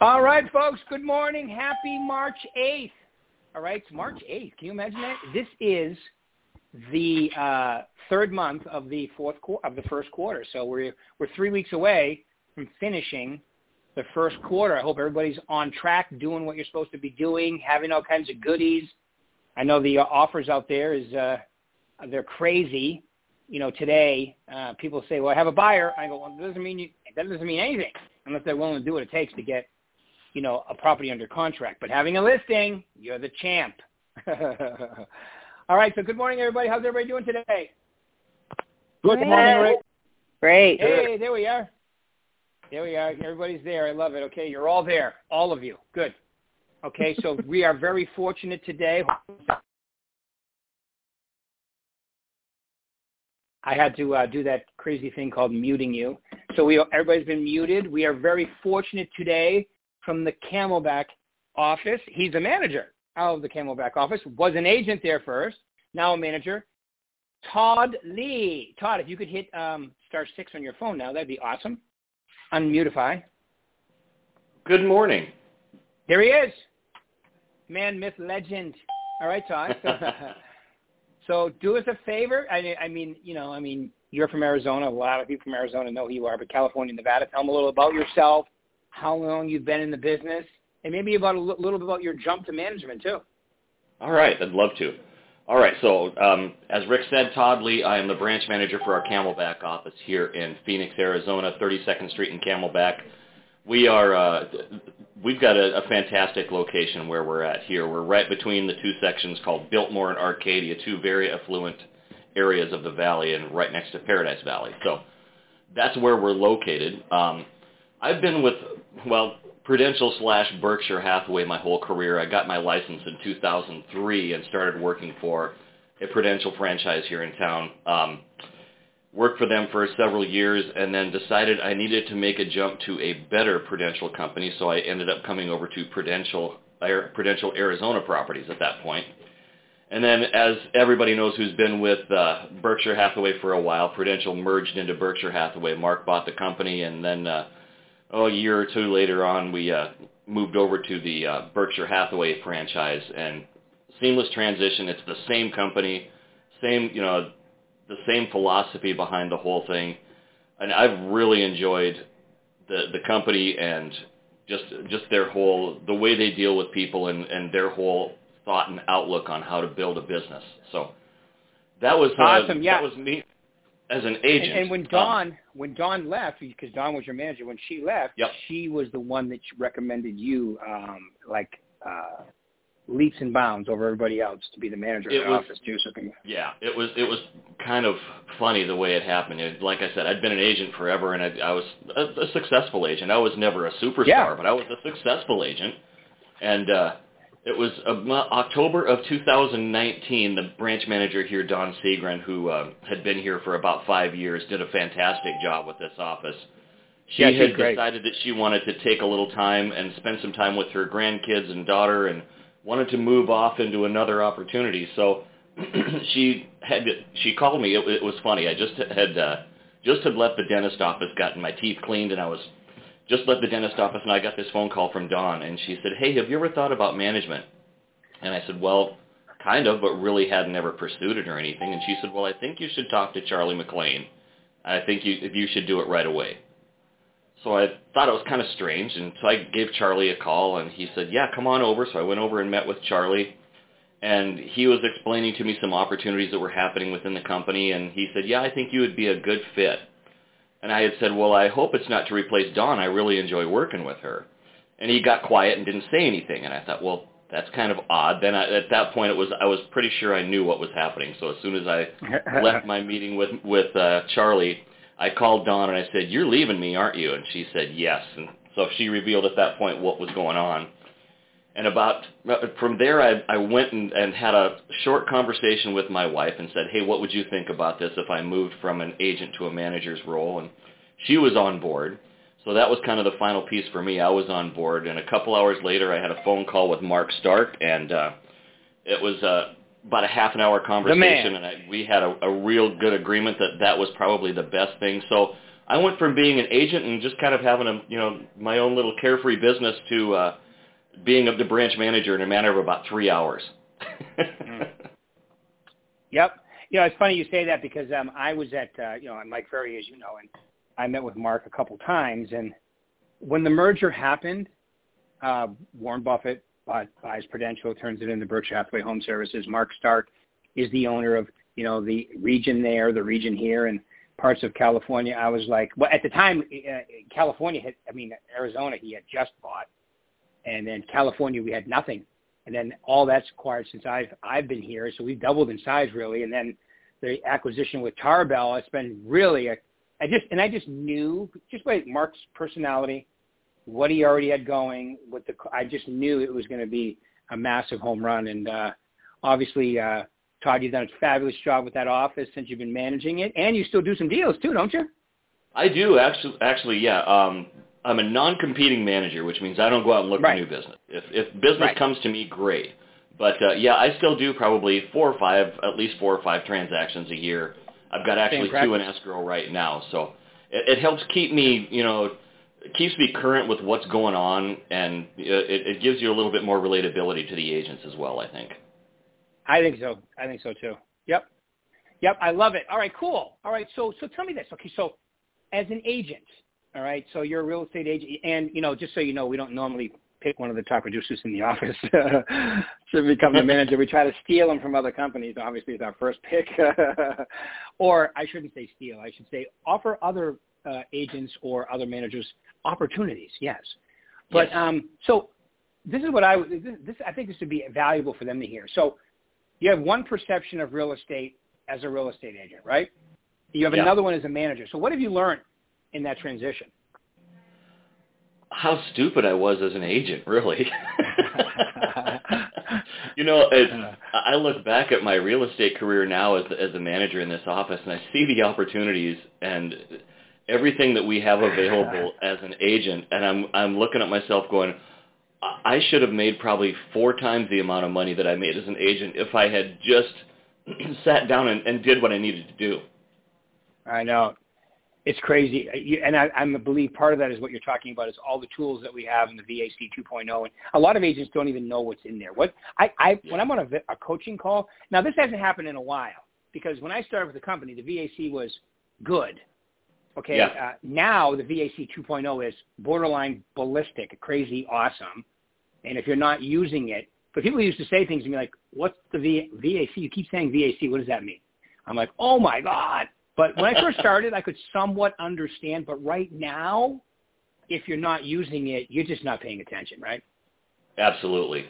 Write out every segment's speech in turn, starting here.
All right, folks. Good morning. Happy March 8th. All right, it's March 8th. Can you imagine that? This is the uh, third month of the fourth qu- of the first quarter. So we're we're three weeks away from finishing the first quarter. I hope everybody's on track, doing what you're supposed to be doing, having all kinds of goodies. I know the offers out there is uh, they're crazy. You know, today uh, people say, "Well, I have a buyer." I go, "Well, that doesn't mean you, that doesn't mean anything unless they're willing to do what it takes to get, you know, a property under contract. But having a listing, you're the champ." all right. So good morning, everybody. How's everybody doing today? Good morning, Rick. Great. Hey, there we are. There we are. Everybody's there. I love it. Okay, you're all there, all of you. Good. Okay, so we are very fortunate today. I had to uh, do that crazy thing called muting you. So we everybody's been muted. We are very fortunate today from the Camelback office. He's a manager out of the Camelback office. Was an agent there first. Now a manager. Todd Lee. Todd, if you could hit um, star six on your phone now, that'd be awesome. Unmutify. Good morning. Here he is. Man, myth, legend. All right, Todd. So, so do us a favor. I, I mean, you know, I mean, you're from Arizona. A lot of people from Arizona know who you are, but California, Nevada. Tell them a little about yourself, how long you've been in the business, and maybe about a l- little bit about your jump to management too. All right, I'd love to. All right, so um, as Rick said, Todd Lee, I am the branch manager for our Camelback office here in Phoenix, Arizona, 32nd Street in Camelback. We are, uh, we've got a, a fantastic location where we're at here. We're right between the two sections called Biltmore and Arcadia, two very affluent areas of the valley and right next to Paradise Valley. So that's where we're located. Um, I've been with, well, Prudential slash Berkshire Hathaway my whole career. I got my license in 2003 and started working for a Prudential franchise here in town. Um, worked for them for several years and then decided I needed to make a jump to a better Prudential company, so I ended up coming over to Prudential, Prudential Arizona Properties at that point. And then as everybody knows who's been with uh, Berkshire Hathaway for a while, Prudential merged into Berkshire Hathaway. Mark bought the company and then uh, oh, a year or two later on, we uh, moved over to the uh, Berkshire Hathaway franchise and seamless transition. It's the same company, same, you know, the same philosophy behind the whole thing. And I've really enjoyed the, the company and just, just their whole, the way they deal with people and, and their whole thought and outlook on how to build a business. So that was, uh, Awesome, yeah. that was me as an agent. And, and when Um, when Dawn left, because Dawn was your manager, when she left, Yep. she was the one that recommended you, um, like uh, leaps and bounds over everybody else to be the manager It of the was- office too. So can- Yeah, it was it was kind of funny the way it happened. It, like I said, I'd been an agent forever, and I, I was a, a successful agent. I was never a superstar, Yeah. but I was a successful agent. And uh, it was uh, October of 2019. The branch manager here, Dawn Segren, who uh, had been here for about five years, did a fantastic job with this office. She Yeah, had great. decided that she wanted to take a little time and spend some time with her grandkids and daughter, and wanted to move off into another opportunity. So she had she called me. It, it was funny. I just had uh, just had left the dentist office, gotten my teeth cleaned, and I was just left the dentist office, and I got this phone call from Dawn, and she said, "Hey, have you ever thought about management?" And I said, "Well, kind of, but really had never pursued it or anything." And she said, "Well, I think you should talk to Charlie McLean. I think you you should do it right away." So I thought it was kind of strange, and so I gave Charlie a call, and he said, "Yeah, come on over." So I went over and met with Charlie, and he was explaining to me some opportunities that were happening within the company, and he said, "Yeah, I think you would be a good fit." And I had said, "Well, I hope it's not to replace Dawn. I really enjoy working with her." And he got quiet and didn't say anything, and I thought, "Well, that's kind of odd." Then I, at that point, it was I was pretty sure I knew what was happening. So as soon as I left my meeting with with uh, Charlie, I called Dawn and I said, "You're leaving me, aren't you?" And she said, "Yes." And so she revealed at that point what was going on. And about from there, I, I went and, and had a short conversation with my wife and said, "Hey, what would you think about this if I moved from an agent to a manager's role?" And she was on board. So that was kind of the final piece for me. I was on board, and a couple hours later, I had a phone call with Mark Stark, and uh, it was uh, about a half an hour conversation, and I, we had a, a real good agreement that that was probably the best thing. So I went from being an agent and just kind of having a you know my own little carefree business to uh, being of the branch manager in a matter of about three hours. mm. Yep. You know, it's funny you say that because um, I was at uh, you know I'm Mike Ferry, as you know, and I met with Mark a couple times, and when the merger happened, uh, Warren Buffett buys, buys Prudential, turns it into Berkshire Hathaway Home Services. Mark Stark is the owner of you know the region there, the region here, and parts of California. I was like, well, at the time, uh, California had, I mean, Arizona, he had just bought, and then California, we had nothing, and then all that's acquired since I've I've been here, so we've doubled in size really, and then the acquisition with Tarbell, it's been really a, I just and I just knew just by Mark's personality, what he already had going, what the I just knew it was going to be a massive home run, and uh, obviously. uh Todd, you've done a fabulous job with that office since you've been managing it, and you still do some deals too, don't you? I do actually. Actually, yeah. Um, I'm a non-competing manager, which means I don't go out and look right. for new business. If if business right. comes to me, great. But uh, yeah, I still do probably four or five, at least four or five transactions a year. I've got actually two in escrow right now, so it, it helps keep me, you know, it keeps me current with what's going on, and it, it gives you a little bit more relatability to the agents as well. I think. I think so. I think so too. Yep. Yep. I love it. All right. Cool. All right. So so tell me this. Okay. So as an agent, all right. So you're a real estate agent, and you know, just so you know, we don't normally pick one of the top producers in the office to become the manager. We try to steal them from other companies. Obviously, it's our first pick. or I shouldn't say steal. I should say offer other uh, agents or other managers opportunities. Yes. But yes. um, so this is what I this, this I think this would be valuable for them to hear. So you have one perception of real estate as a real estate agent, right? You have yeah. another one as a manager. So what have you learned in that transition? How stupid I was as an agent, really. you know, it's, I look back at my real estate career now as as a manager in this office, and I see the opportunities and everything that we have available as an agent, and I'm I'm looking at myself going, I should have made probably four times the amount of money that I made as an agent if I had just sat down and, and did what I needed to do. I know. It's crazy. And I, I believe part of that is what you're talking about is all the tools that we have in the VAC 2.0. And a lot of agents don't even know what's in there. What I, I when I'm on a, a coaching call, now this hasn't happened in a while because when I started with the company, the VAC was good. Okay. Yeah. Uh, now the VAC 2.0 is borderline ballistic, crazy, awesome. And if you're not using it, but people used to say things to me like, what's the v- VAC? You keep saying VAC. What does that mean? I'm like, oh my God. But when I first started, I could somewhat understand. But right now, if you're not using it, you're just not paying attention, right? Absolutely.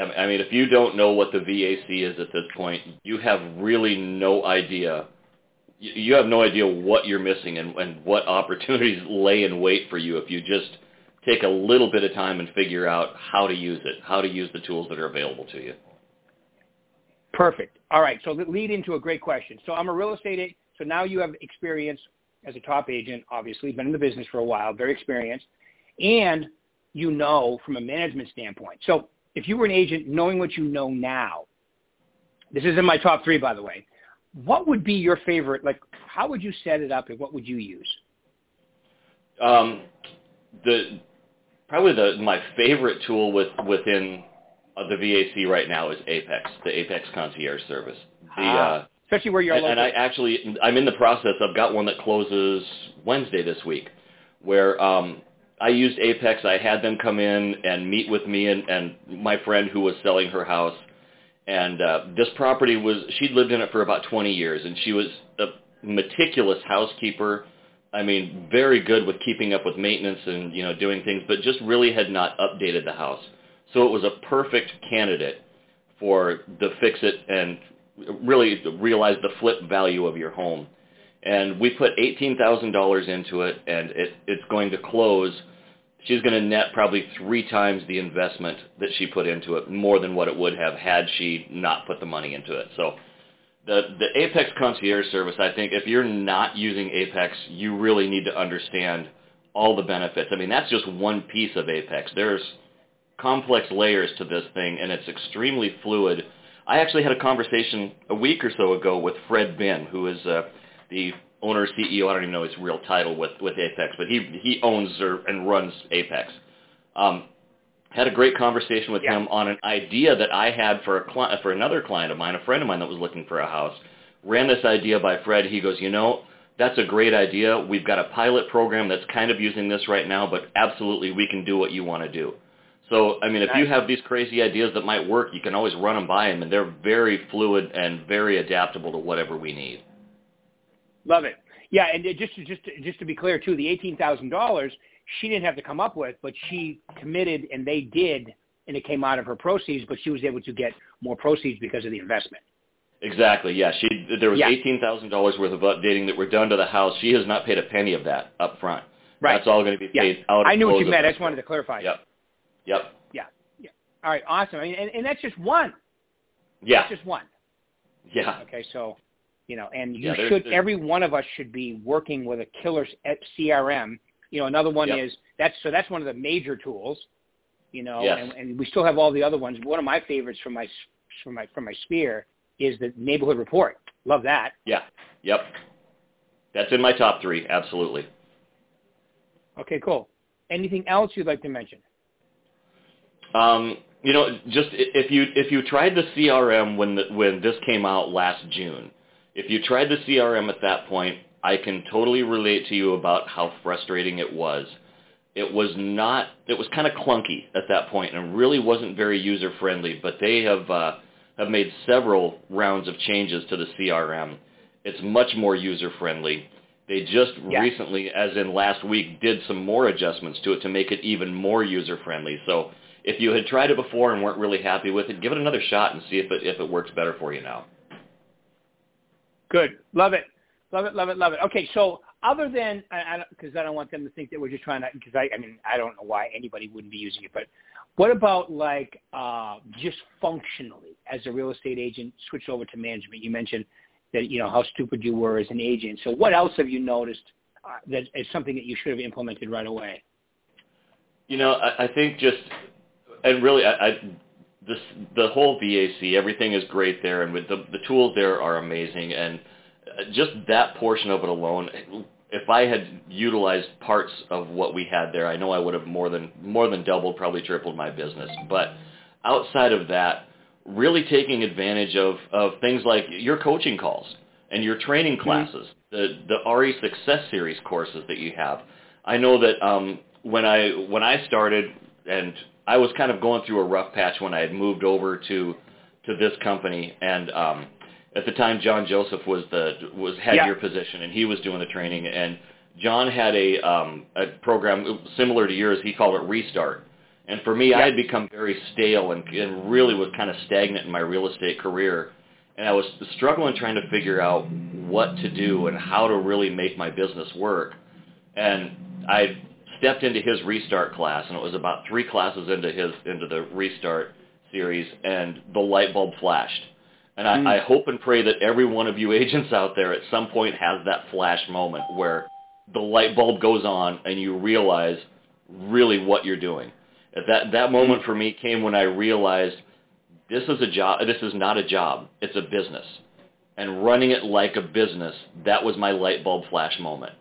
Um, I mean, if you don't know what the VAC is at this point, you have really no idea. You have no idea what you're missing and, and what opportunities lay in wait for you if you just take a little bit of time and figure out how to use it, how to use the tools that are available to you. Perfect. All right. So lead into a great question. So I'm a real estate agent. So now you have experience as a top agent, obviously, been in the business for a while, very experienced, and you know from a management standpoint. So if you were an agent, knowing what you know now, this is in my top three, by the way, what would be your favorite, like how would you set it up and what would you use? Um, the probably the my favorite tool with within uh, the VAC right now is Apex, the Apex Concierge Service. The, ah, uh, especially where you're and, and I actually I'm in the process. I've got one that closes Wednesday this week, where um, I used Apex. I had them come in and meet with me and, and my friend who was selling her house. And uh, this property was she'd lived in it for about 20 years, and she was a meticulous housekeeper I mean, very good with keeping up with maintenance and, you know, doing things, but just really had not updated the house. So it was a perfect candidate for the fix-it and really realize the flip value of your home. And we put $18,000 into it, and it, it's going to close. She's going to net probably three times the investment that she put into it, more than what it would have had she not put the money into it. So the the Apex concierge service, I think if you're not using Apex, you really need to understand all the benefits. I mean, that's just one piece of Apex. There's complex layers to this thing, and it's extremely fluid. I actually had a conversation a week or so ago with Fred Bin, who is uh, the owner CEO. I don't even know his real title with with Apex, but he he owns or and runs Apex. Um, had a great conversation with Yeah. him on an idea that I had for a cli- for another client of mine, a friend of mine that was looking for a house. Ran this idea by Fred. He goes, you know, that's a great idea. We've got a pilot program that's kind of using this right now, but absolutely we can do what you want to do. So, I mean, if you have these crazy ideas that might work, you can always run them by them, and they're very fluid and very adaptable to whatever we need. Love it. Yeah, and just to, just to, just to be clear too, the eighteen thousand dollars she didn't have to come up with, but she committed, and they did, and it came out of her proceeds. But she was able to get more proceeds because of the investment. Exactly. Yeah. She there was Yeah. eighteen thousand dollars worth of updating that were done to the house. She has not paid a penny of that up front. Right. That's all going to be Yeah. paid out. Of I knew what you meant. I just wanted to clarify. Yep. Yep. Yeah. Yeah. All right. Awesome. I mean, and, and that's just one. Yeah. That's just one. Yeah. Okay. So, you know, and you Yeah, there's- should. there's- Every one of us should be working with a killer CRM. You know, another one Yep. is that's so that's one of the major tools. You know, Yes. and, and we still have all the other ones. One of my favorites from my from my from my sphere is the neighborhood report. Love that. Yeah. Yep. That's in my top three. Absolutely. Okay, cool. Anything else you'd like to mention? Um, you know, just if you if you tried the CRM when the, when this came out last June, if you tried the CRM at that point, I can totally relate to you about how frustrating it was. It was not. It was kind of clunky at that point, and really wasn't very user friendly. But they have uh, have made several rounds of changes to the CRM. It's much more user friendly. They just Yeah. recently, as in last week, did some more adjustments to it to make it even more user friendly. So if you had tried it before and weren't really happy with it, give it another shot and see if it if it works better for you now. Good. Love it. Love it. Love it. Love it. Okay. So other than, I, I because I don't want them to think that we're just trying to, because I, I mean, I don't know why anybody wouldn't be using it, but what about like uh, just functionally as a real estate agent, switch over to management? You mentioned that you know how stupid you were as an agent. So what else have you noticed uh, that is something that you should have implemented right away? You know, I, I think just and really, I, I this the whole VAC, everything is great there, and with the the tools there are amazing, and uh, just that portion of it alone. If I had utilized parts of what we had there, I know I would have more than more than doubled, probably tripled my business. But outside of that, really taking advantage of of things like your coaching calls and your training classes, the the RE Success Series courses that you have. I know that um, when I when I started, and I was kind of going through a rough patch when I had moved over to to this company, and um, at the time John Joseph was the was had Yeah. your position, and he was doing the training, and John had a um, a program similar to yours. He called it Restart. And for me, I had become very stale and, and really was kind of stagnant in my real estate career. And I was struggling trying to figure out what to do and how to really make my business work. And I stepped into his restart class, and it was about three classes into his into the restart series, and the light bulb flashed. And I, Mm. I hope and pray that every one of you agents out there at some point has that flash moment where the light bulb goes on and you realize really what you're doing. That that moment for me came when I realized this is a job. This is not a job. It's a business, and running it like a business. That was my light bulb flash moment.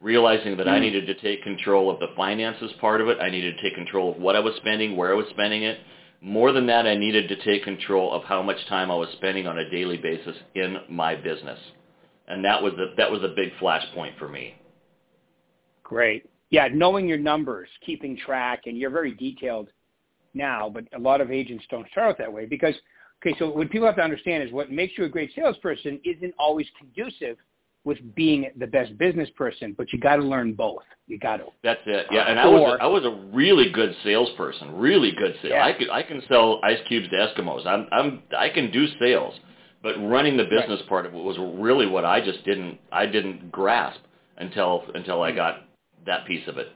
Realizing that I Mm. needed to take control of the finances part of it. I needed to take control of what I was spending, where I was spending it. More than that, I needed to take control of how much time I was spending on a daily basis in my business, and that was the that was a big flashpoint for me. Great. Yeah, knowing your numbers, keeping track, and you're very detailed now, but a lot of agents don't start out that way because, okay, so what people have to understand is what makes you a great salesperson isn't always conducive with being the best business person, but you got to learn both. You got to. That's it. Yeah, and I was a, I was a really good salesperson, really good sales. Yeah. I could I can sell ice cubes to Eskimos. I'm I'm I can do sales, but running the business part of it was really what I just didn't I didn't grasp until until I got that piece of it.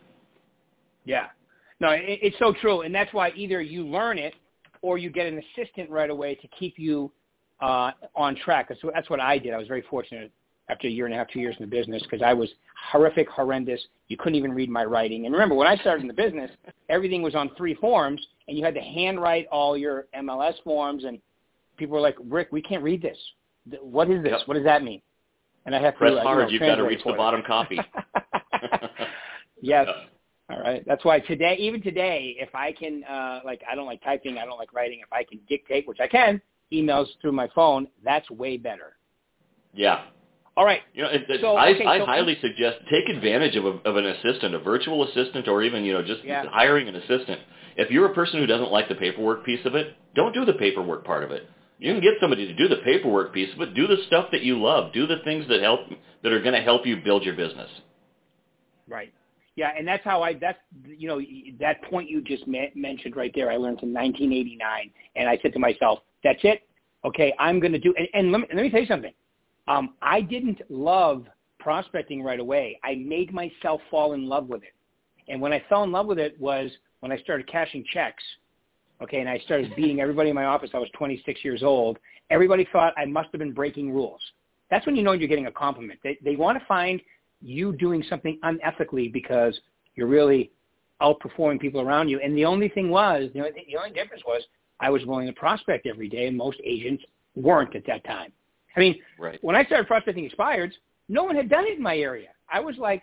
Yeah. No, it, it's so true, and that's why either you learn it or you get an assistant right away to keep you uh, on track. What- that's what I did. I was very fortunate after a year and a half, two years in the business because I was horrific, horrendous. You couldn't even read my writing. And remember, when I started in the business, everything was on three forms, and you had to handwrite all your MLS forms. And people were like, "Rick, we can't read this. What is this? Yep. What does that mean?" and I have Press to uh, hard. You have got to reach the bottom copy. yes. All right. That's why today, even today, if I can, uh, like, I don't like typing, I don't like writing. If I can dictate, which I can, emails through my phone, that's way better. Yeah. All right. You know, So, I, okay, I so- highly suggest take advantage of, a, of an assistant, a virtual assistant, or even you know just Yeah. hiring an assistant. If you're a person who doesn't like the paperwork piece of it, don't do the paperwork part of it. You can get somebody to do the paperwork piece but. Do the stuff that you love. Do the things that help that are going to help you build your business. Right. Yeah, and that's how I. That's you know that point you just me- mentioned right there. I learned in 1989, and I said to myself, "That's it. Okay, I'm going to do." And, and let me let me tell you something. Um, I didn't love prospecting right away. I made myself fall in love with it, and when I fell in love with it was when I started cashing checks. Okay, and I started beating everybody in my office. I was 26 years old. Everybody thought I must have been breaking rules. That's when you know you're getting a compliment. They they want to find you doing something unethically because you're really outperforming people around you. And the only thing was, the only, the only difference was I was willing to prospect every day, and most agents weren't at that time. I mean, Right. when I started prospecting expireds, no one had done it in my area. I was like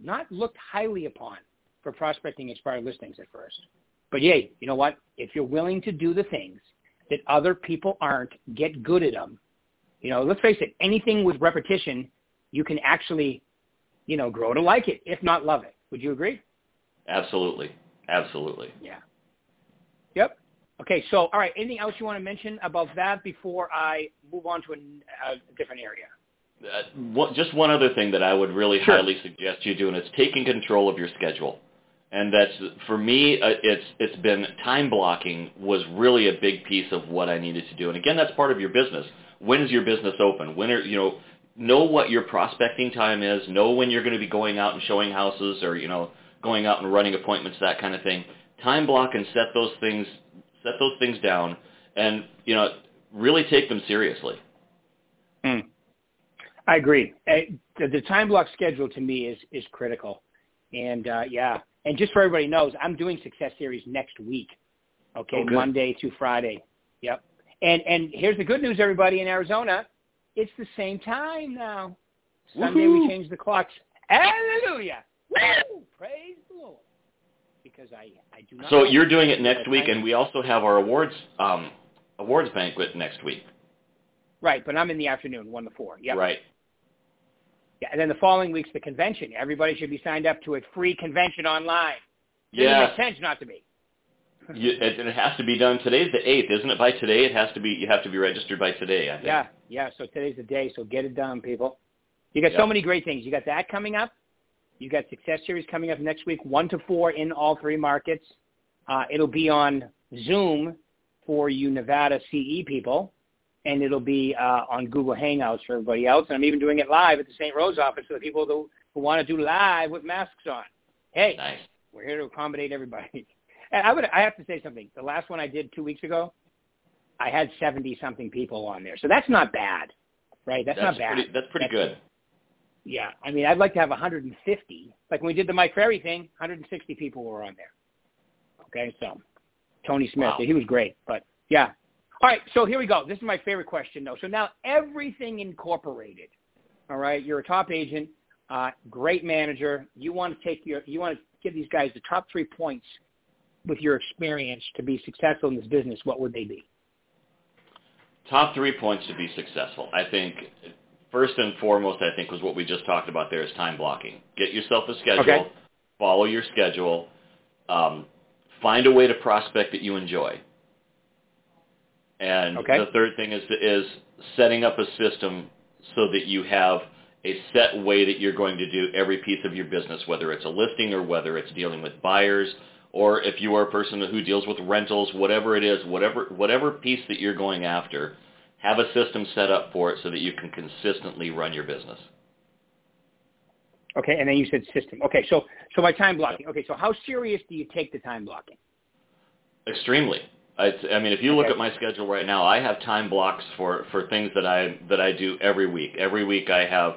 not looked highly upon for prospecting expired listings at first. But yay, you know what? If you're willing to do the things that other people aren't, get good at them. You know, let's face it, anything with repetition, you can actually, you know, grow to like it, if not love it. Would you agree? Absolutely. Absolutely. Yeah. Yep. Okay, so all right, anything else you want to mention about that before I move on to a, a different area? Uh, one, just one other thing that I would really Sure. highly suggest you do, and it's taking control of your schedule. And that's for me. Uh, it's it's been time blocking was really a big piece of what I needed to do. And again, that's part of your business. When is your business open? When are you know know what your prospecting time is. Know when you're going to be going out and showing houses, or you know going out and running appointments, that kind of thing. Time block and set those things set those things down, and you know really take them seriously. Mm. I agree. Uh, The, the time block schedule to me is is critical, and uh, yeah, and just for everybody knows, I'm doing Success Series next week. Okay, Oh. Monday through Friday. Yep. And and here's the good news, everybody in Arizona, it's the same time now. Sunday we change the clocks. Hallelujah! Woo! Praise the Lord. Because I I do not. So you're doing it next week, and we also have our awards um, awards banquet next week. right, but I'm in the afternoon, one to four. Yep. Right. Yeah, and then the following week's the convention. Everybody should be signed up to a free convention online. Doesn't Yeah. make sense not to be. You, it, it has to be done. Today's the eighth, isn't it? By today, it has to be. You have to be registered by today. I think. Yeah, yeah. So today's the day. So get it done, people. You got Yeah. so many great things. You got that coming up. You got Success Series coming up next week, one to four in all three markets. Uh, it'll be on Zoom for you Nevada CE people, and it'll be uh, on Google Hangouts for everybody else. And I'm even doing it live at the St. Rose office for the people who, who want to do live with masks on. Hey, Nice. we're here to accommodate everybody. And I would I have to say something. The last one I did two weeks ago, I had seventy something people on there. So that's not bad. Right? That's, not bad. Pretty, that's pretty good. Yeah. I mean I'd like to have hundred and fifty. Like when we did the Mike Ferry thing, hundred and sixty people were on there. Okay, so Tony Smith, Wow. he was great. But yeah. All right, so here we go. This is my favorite question though. So now everything incorporated. All right, you're a top agent, uh, great manager. You want to take your you want to give these guys the top three points with your experience to be successful in this business, what would they be? Top three points to be successful. I think first and foremost, I think was what we just talked about. There is time blocking. Get yourself a schedule. Okay. Follow your schedule. Um, find a way to prospect that you enjoy. And Okay. the third thing is is setting up a system so that you have a set way that you're going to do every piece of your business, whether it's a listing or whether it's dealing with buyers, or if you are a person who deals with rentals, whatever it is, whatever whatever piece that you're going after, have a system set up for it so that you can consistently run your business. Okay, and then you said system. Okay, so so my time blocking. Okay, so how serious do you take the time blocking? Extremely. It's, I mean, if you look at my schedule right now, I have time blocks for, for things that I that I do every week. Every week I have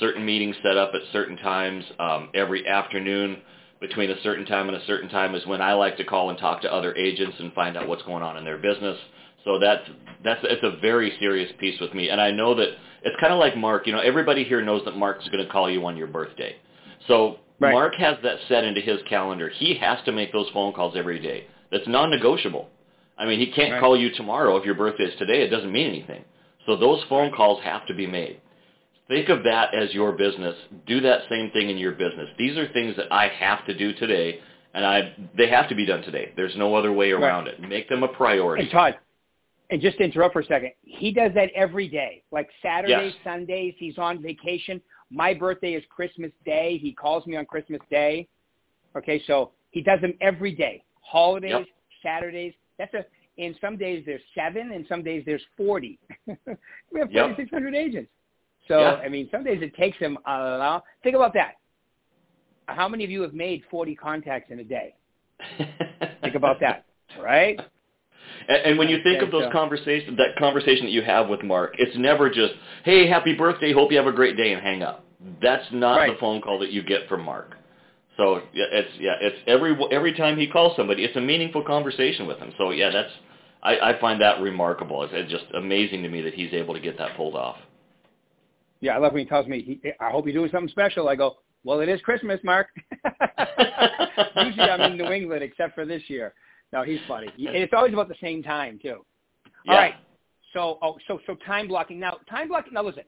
certain meetings set up at certain times. Um, every afternoon between a certain time and a certain time is when I like to call and talk to other agents and find out what's going on in their business. So that's that's it's a very serious piece with me, and I know that it's kind of like Mark. You know, everybody here knows that Mark's going to call you on your birthday. So right. Mark has that set into his calendar. He has to make those phone calls every day. That's non-negotiable. I mean, he can't right. call you tomorrow if your birthday is today. It doesn't mean anything. So those phone calls have to be made. Think of that as your business. Do that same thing in your business. These are things that I have to do today, and I they have to be done today. There's no other way around right. it. Make them a priority. And Todd, and just to interrupt for a second, he does that every day. Like Saturdays, yes. Sundays, he's on vacation. My birthday is Christmas Day. He calls me on Christmas Day. Okay, so he does them every day. Holidays, yep. Saturdays. That's a. In some days there's seven, and some days there's forty. we have forty six hundred yep. agents. So yeah. I mean, some days it takes him a lot. Think about that. How many of you have made 40 contacts in a day? think about that, right? And, and when you think of those conversations, that conversation that you have with Mark, it's never just, "Hey, happy birthday, hope you have a great day," and hang up. That's not right. the phone call that you get from Mark. So yeah, it's yeah, it's every every time he calls somebody, it's a meaningful conversation with him. So yeah, that's I, I find that remarkable. It's, it's just amazing to me that he's able to get that pulled off. Yeah, I love when he tells me, he, I hope you're doing something special. I go, well, it is Christmas, Mark. Usually I'm in New England, except for this year. No, he's funny. And it's always about the same time, too. Yeah. All right. So, oh, so, so time blocking. Now, time blocking. Now, listen.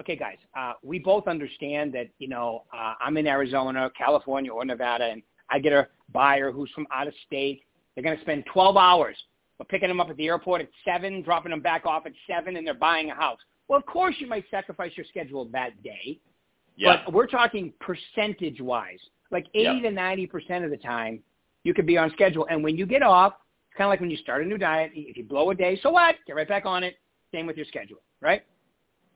Okay, guys. Uh, we both understand that you know uh, I'm in Arizona, California, or Nevada, and I get a buyer who's from out of state. They're going to spend 12 hours picking them up at the airport at seven, dropping them back off at seven, and they're buying a house. Well, of course you might sacrifice your schedule that day. Yeah. But we're talking percentage wise. Like 80 yeah. to 90% of the time, you could be on schedule. And when you get off, it's kind of like when you start a new diet. If you blow a day, so what? Get right back on it. Same with your schedule, right?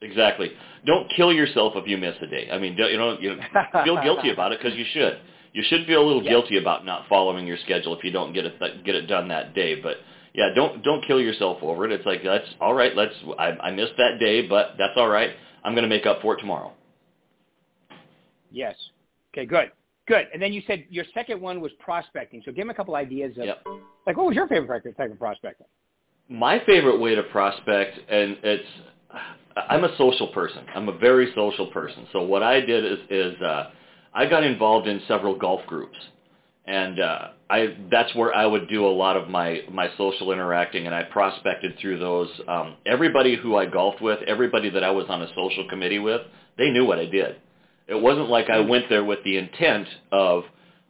Exactly. Don't kill yourself if you miss a day. I mean, you know, you feel guilty about it because you should. You should feel a little yep. guilty about not following your schedule if you don't get it get it done that day. But yeah, don't don't kill yourself over it. It's like that's all right. Let's I, I missed that day, but that's all right. I'm going to make up for it tomorrow. Yes. Okay. Good. Good. And then you said your second one was prospecting. So give me a couple ideas of yep. like what was your favorite type of prospecting? My favorite way to prospect, and it's I'm a social person. I'm a very social person. So what I did is is uh, I got involved in several golf groups and uh, I that's where I would do a lot of my my social interacting, and I prospected through those. Um, everybody who I golfed with, everybody that I was on a social committee with, they knew what I did. It wasn't like I went there with the intent of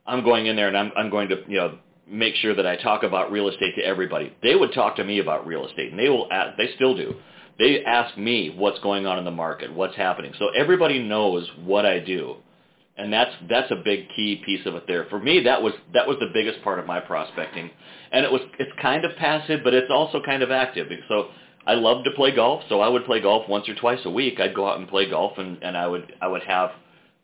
I'm going in there and I'm I'm going to you know make sure that I talk about real estate to everybody. They would talk to me about real estate, and they will ask, they still do. They ask me what's going on in the market, what's happening. So everybody knows what I do and that's that's a big key piece of it there. For me, that was that was the biggest part of my prospecting, and it was it's kind of passive, but it's also kind of active. So I love to play golf, so I would play golf once or twice a week. I'd go out and play golf, and and I would I would have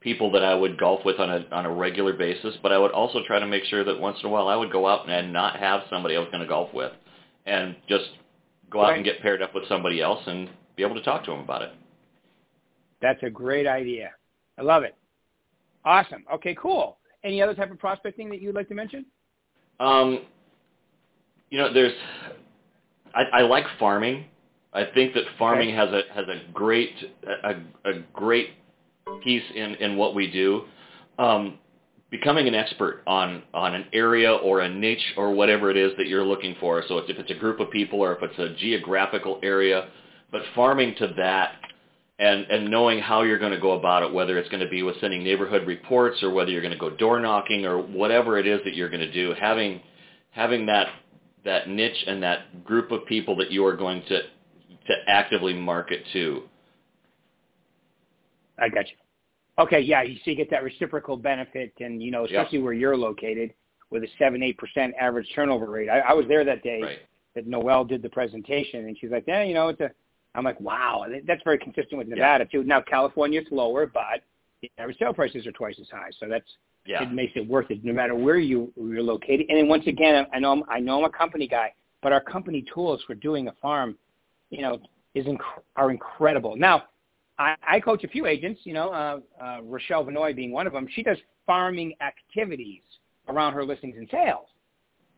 people that I would golf with on a on a regular basis, but I would also try to make sure that once in a while I would go out and not have somebody I was going to golf with, and just go out right. and get paired up with somebody else and be able to talk to them about it. That's a great idea. I love it. Awesome. Okay, cool. Any other type of prospecting that you'd like to mention? Um, you know, there's I, I like farming. I think that farming okay. has a has a great a, a great piece in in what we do. Um, becoming an expert on on an area or a niche or whatever it is that you're looking for. So if it's a group of people or if it's a geographical area, but farming to that and and knowing how you're going to go about it, whether it's going to be with sending neighborhood reports or whether you're going to go door knocking or whatever it is that you're going to do, having having that that niche and that group of people that you are going to to actively market to. I got you. Okay, yeah, you see, you get that reciprocal benefit, and you know, especially where you're located, with a seven eight percent average turnover rate. I, I was there that day right. that Noelle did the presentation, and she's like, "Yeah, you know, it's a." I'm like, wow, that's very consistent with Nevada yeah. too. Now California, California's lower, but the average sale prices are twice as high, so that's yeah. it makes it worth it no matter where you you're located. And then once again, I know I'm, I know I'm a company guy, but our company tools for doing a farm, you know, is inc- are incredible. Now, I, I coach a few agents, you know, uh, uh, Rochelle Vanoy being one of them. She does farming activities around her listings and sales.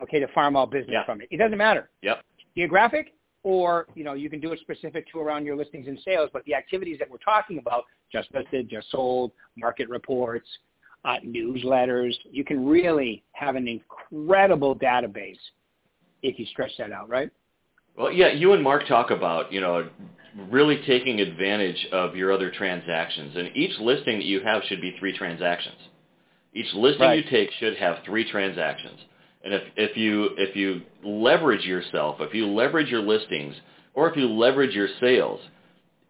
Okay, to farm all business Yeah. from it. It doesn't matter. Yep. Geographic or, you know, you can do it specific to around your listings and sales, but the activities that we're talking about, just listed, just sold, market reports, uh, newsletters, you can really have an incredible database if you stretch that out, right? Well, yeah, you and Mark talk about, you know, really taking advantage of your other transactions. And each listing that you have should be three transactions. Each listing Right. you take should have three transactions. And if, if you if you leverage yourself, if you leverage your listings, or if you leverage your sales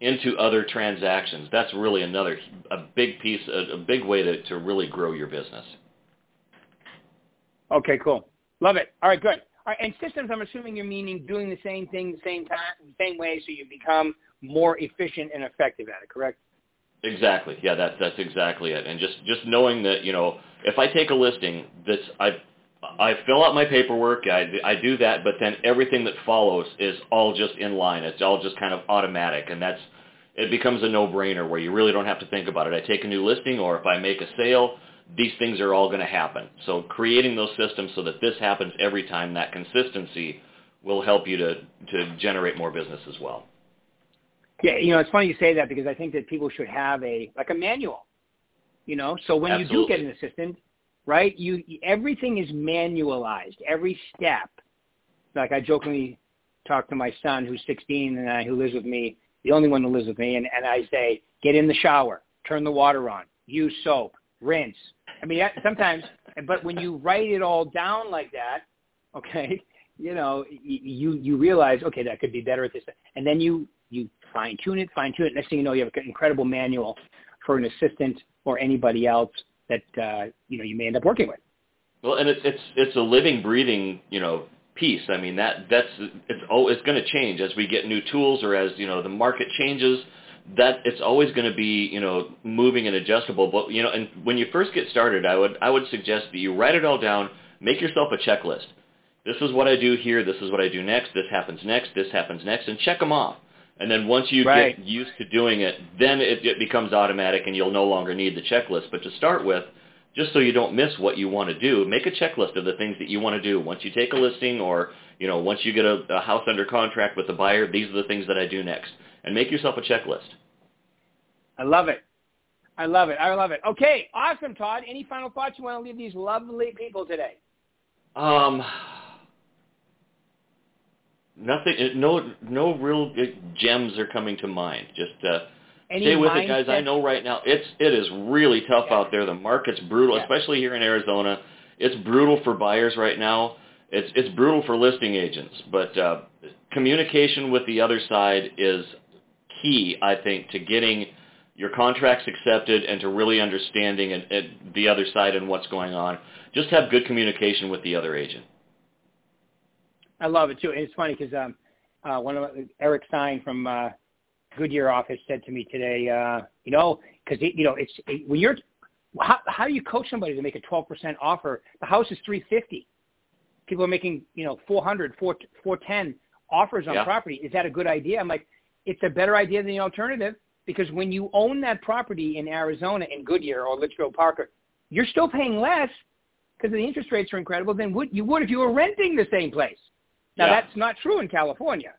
into other transactions, that's really another a big piece, a, a big way to, to really grow your business. Okay, cool. Love it. All right, good. Right, and systems, I'm assuming you're meaning doing the same thing the same time, same way, so you become more efficient and effective at it, correct? Exactly. Yeah, that's that's exactly it. And just just knowing that you know, if I take a listing, that's I I fill out my paperwork, I I do that, but then everything that follows is all just in line. It's all just kind of automatic, and that's it becomes a no-brainer where you really don't have to think about it. I take a new listing, or if I make a sale, these things are all going to happen. So creating those systems so that this happens every time, that consistency will help you to to generate more business as well. Yeah, you know, it's funny you say that because I think that people should have a like a manual. You know, so when you do get an assistant, right? You everything is manualized, every step. Like I jokingly talk to my son who's 16 and I, who lives with me, the only one who lives with me, and, and I say, get in the shower, turn the water on, use soap, rinse. I mean, sometimes, but when you write it all down like that, okay, you know, you you realize, okay, that could be better at this, and then you you fine tune it, fine tune it. Next thing you know, you have an incredible manual for an assistant or anybody else that uh, you know you may end up working with. Well, and it's it's it's a living, breathing, you know, piece. I mean that that's it's oh it's going to change as we get new tools or as you know the market changes. That it's always going to be you know moving and adjustable. But you know, and when you first get started, I would I would suggest that you write it all down, make yourself a checklist. This is what I do here. This is what I do next. This happens next. This happens next, and check them off. And then once you Right. get used to doing it, then it, it becomes automatic, and you'll no longer need the checklist. But to start with, just so you don't miss what you want to do, make a checklist of the things that you want to do. Once you take a listing or, you know, once you get a, a house under contract with the buyer, these are the things that I do next. And make yourself a checklist. I love it. I love it. I love it. Okay, awesome, Todd. Any final thoughts you want to leave these lovely people today? Um, nothing, no, no real gems are coming to mind. Just uh, stay with it, guys. I know right now it's it is really tough Yeah. out there. The market's brutal, Yeah. especially here in Arizona. It's brutal for buyers right now. It's it's brutal for listing agents, but uh, communication with the other side is key, I think, to getting your contracts accepted and to really understanding and, and the other side and what's going on. Just have good communication with the other agent. I love it too. And it's funny because um, uh, one of Eric Stein from uh, Goodyear office said to me today, uh, you know, because you know, it's it, when you're how, how do you coach somebody to make a 12% offer? The house is 350. People are making you know 400, 4, 410 offers on Yeah. property. Is that a good idea? I'm like, it's a better idea than the alternative because when you own that property in Arizona in Goodyear or Litchfield Parker, you're still paying less because the interest rates are incredible than would you would if you were renting the same place. Now Yeah. that's not true in California.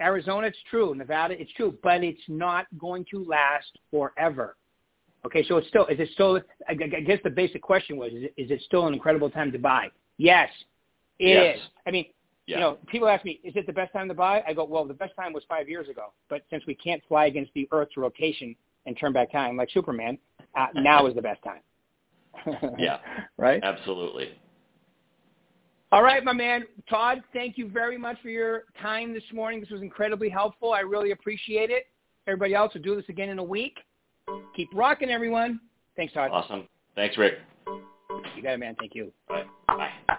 Arizona, it's true. Nevada, it's true, but it's not going to last forever. Okay, so it's still is it still? I guess the basic question was: is it, is it still an incredible time to buy? Yes, it is. Yes. I mean, Yeah. you know, people ask me, is it the best time to buy? I go, well, the best time was five years ago, but since we can't fly against the Earth's rotation and turn back time like Superman, uh, now is the best time. Yeah. Right. Absolutely. All right, my man. Todd, thank you very much for your time this morning. This was incredibly helpful. I really appreciate it. Everybody else will do this again in a week. Keep rocking, everyone. Thanks, Todd. Awesome. Thanks, Rick. You got it, man. Thank you. Bye. Bye.